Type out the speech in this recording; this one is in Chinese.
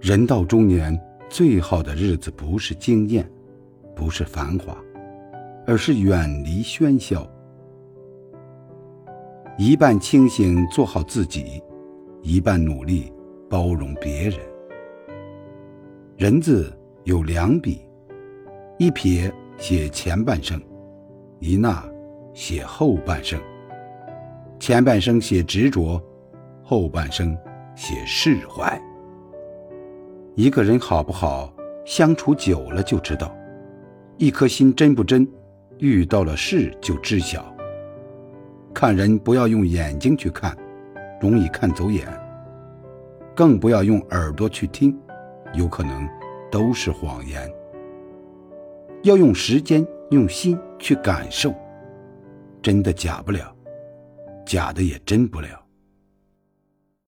人到中年，最好的日子不是惊艳，不是繁华，而是远离喧嚣。一半清醒做好自己，一半努力包容别人。人字有两笔，一撇写前半生，一捺写后半生。前半生写执着，后半生写释怀。一个人好不好，相处久了就知道；一颗心真不真，遇到了事就知晓。看人不要用眼睛去看，容易看走眼；更不要用耳朵去听，有可能都是谎言。要用时间、用心去感受，真的假不了，假的也真不了。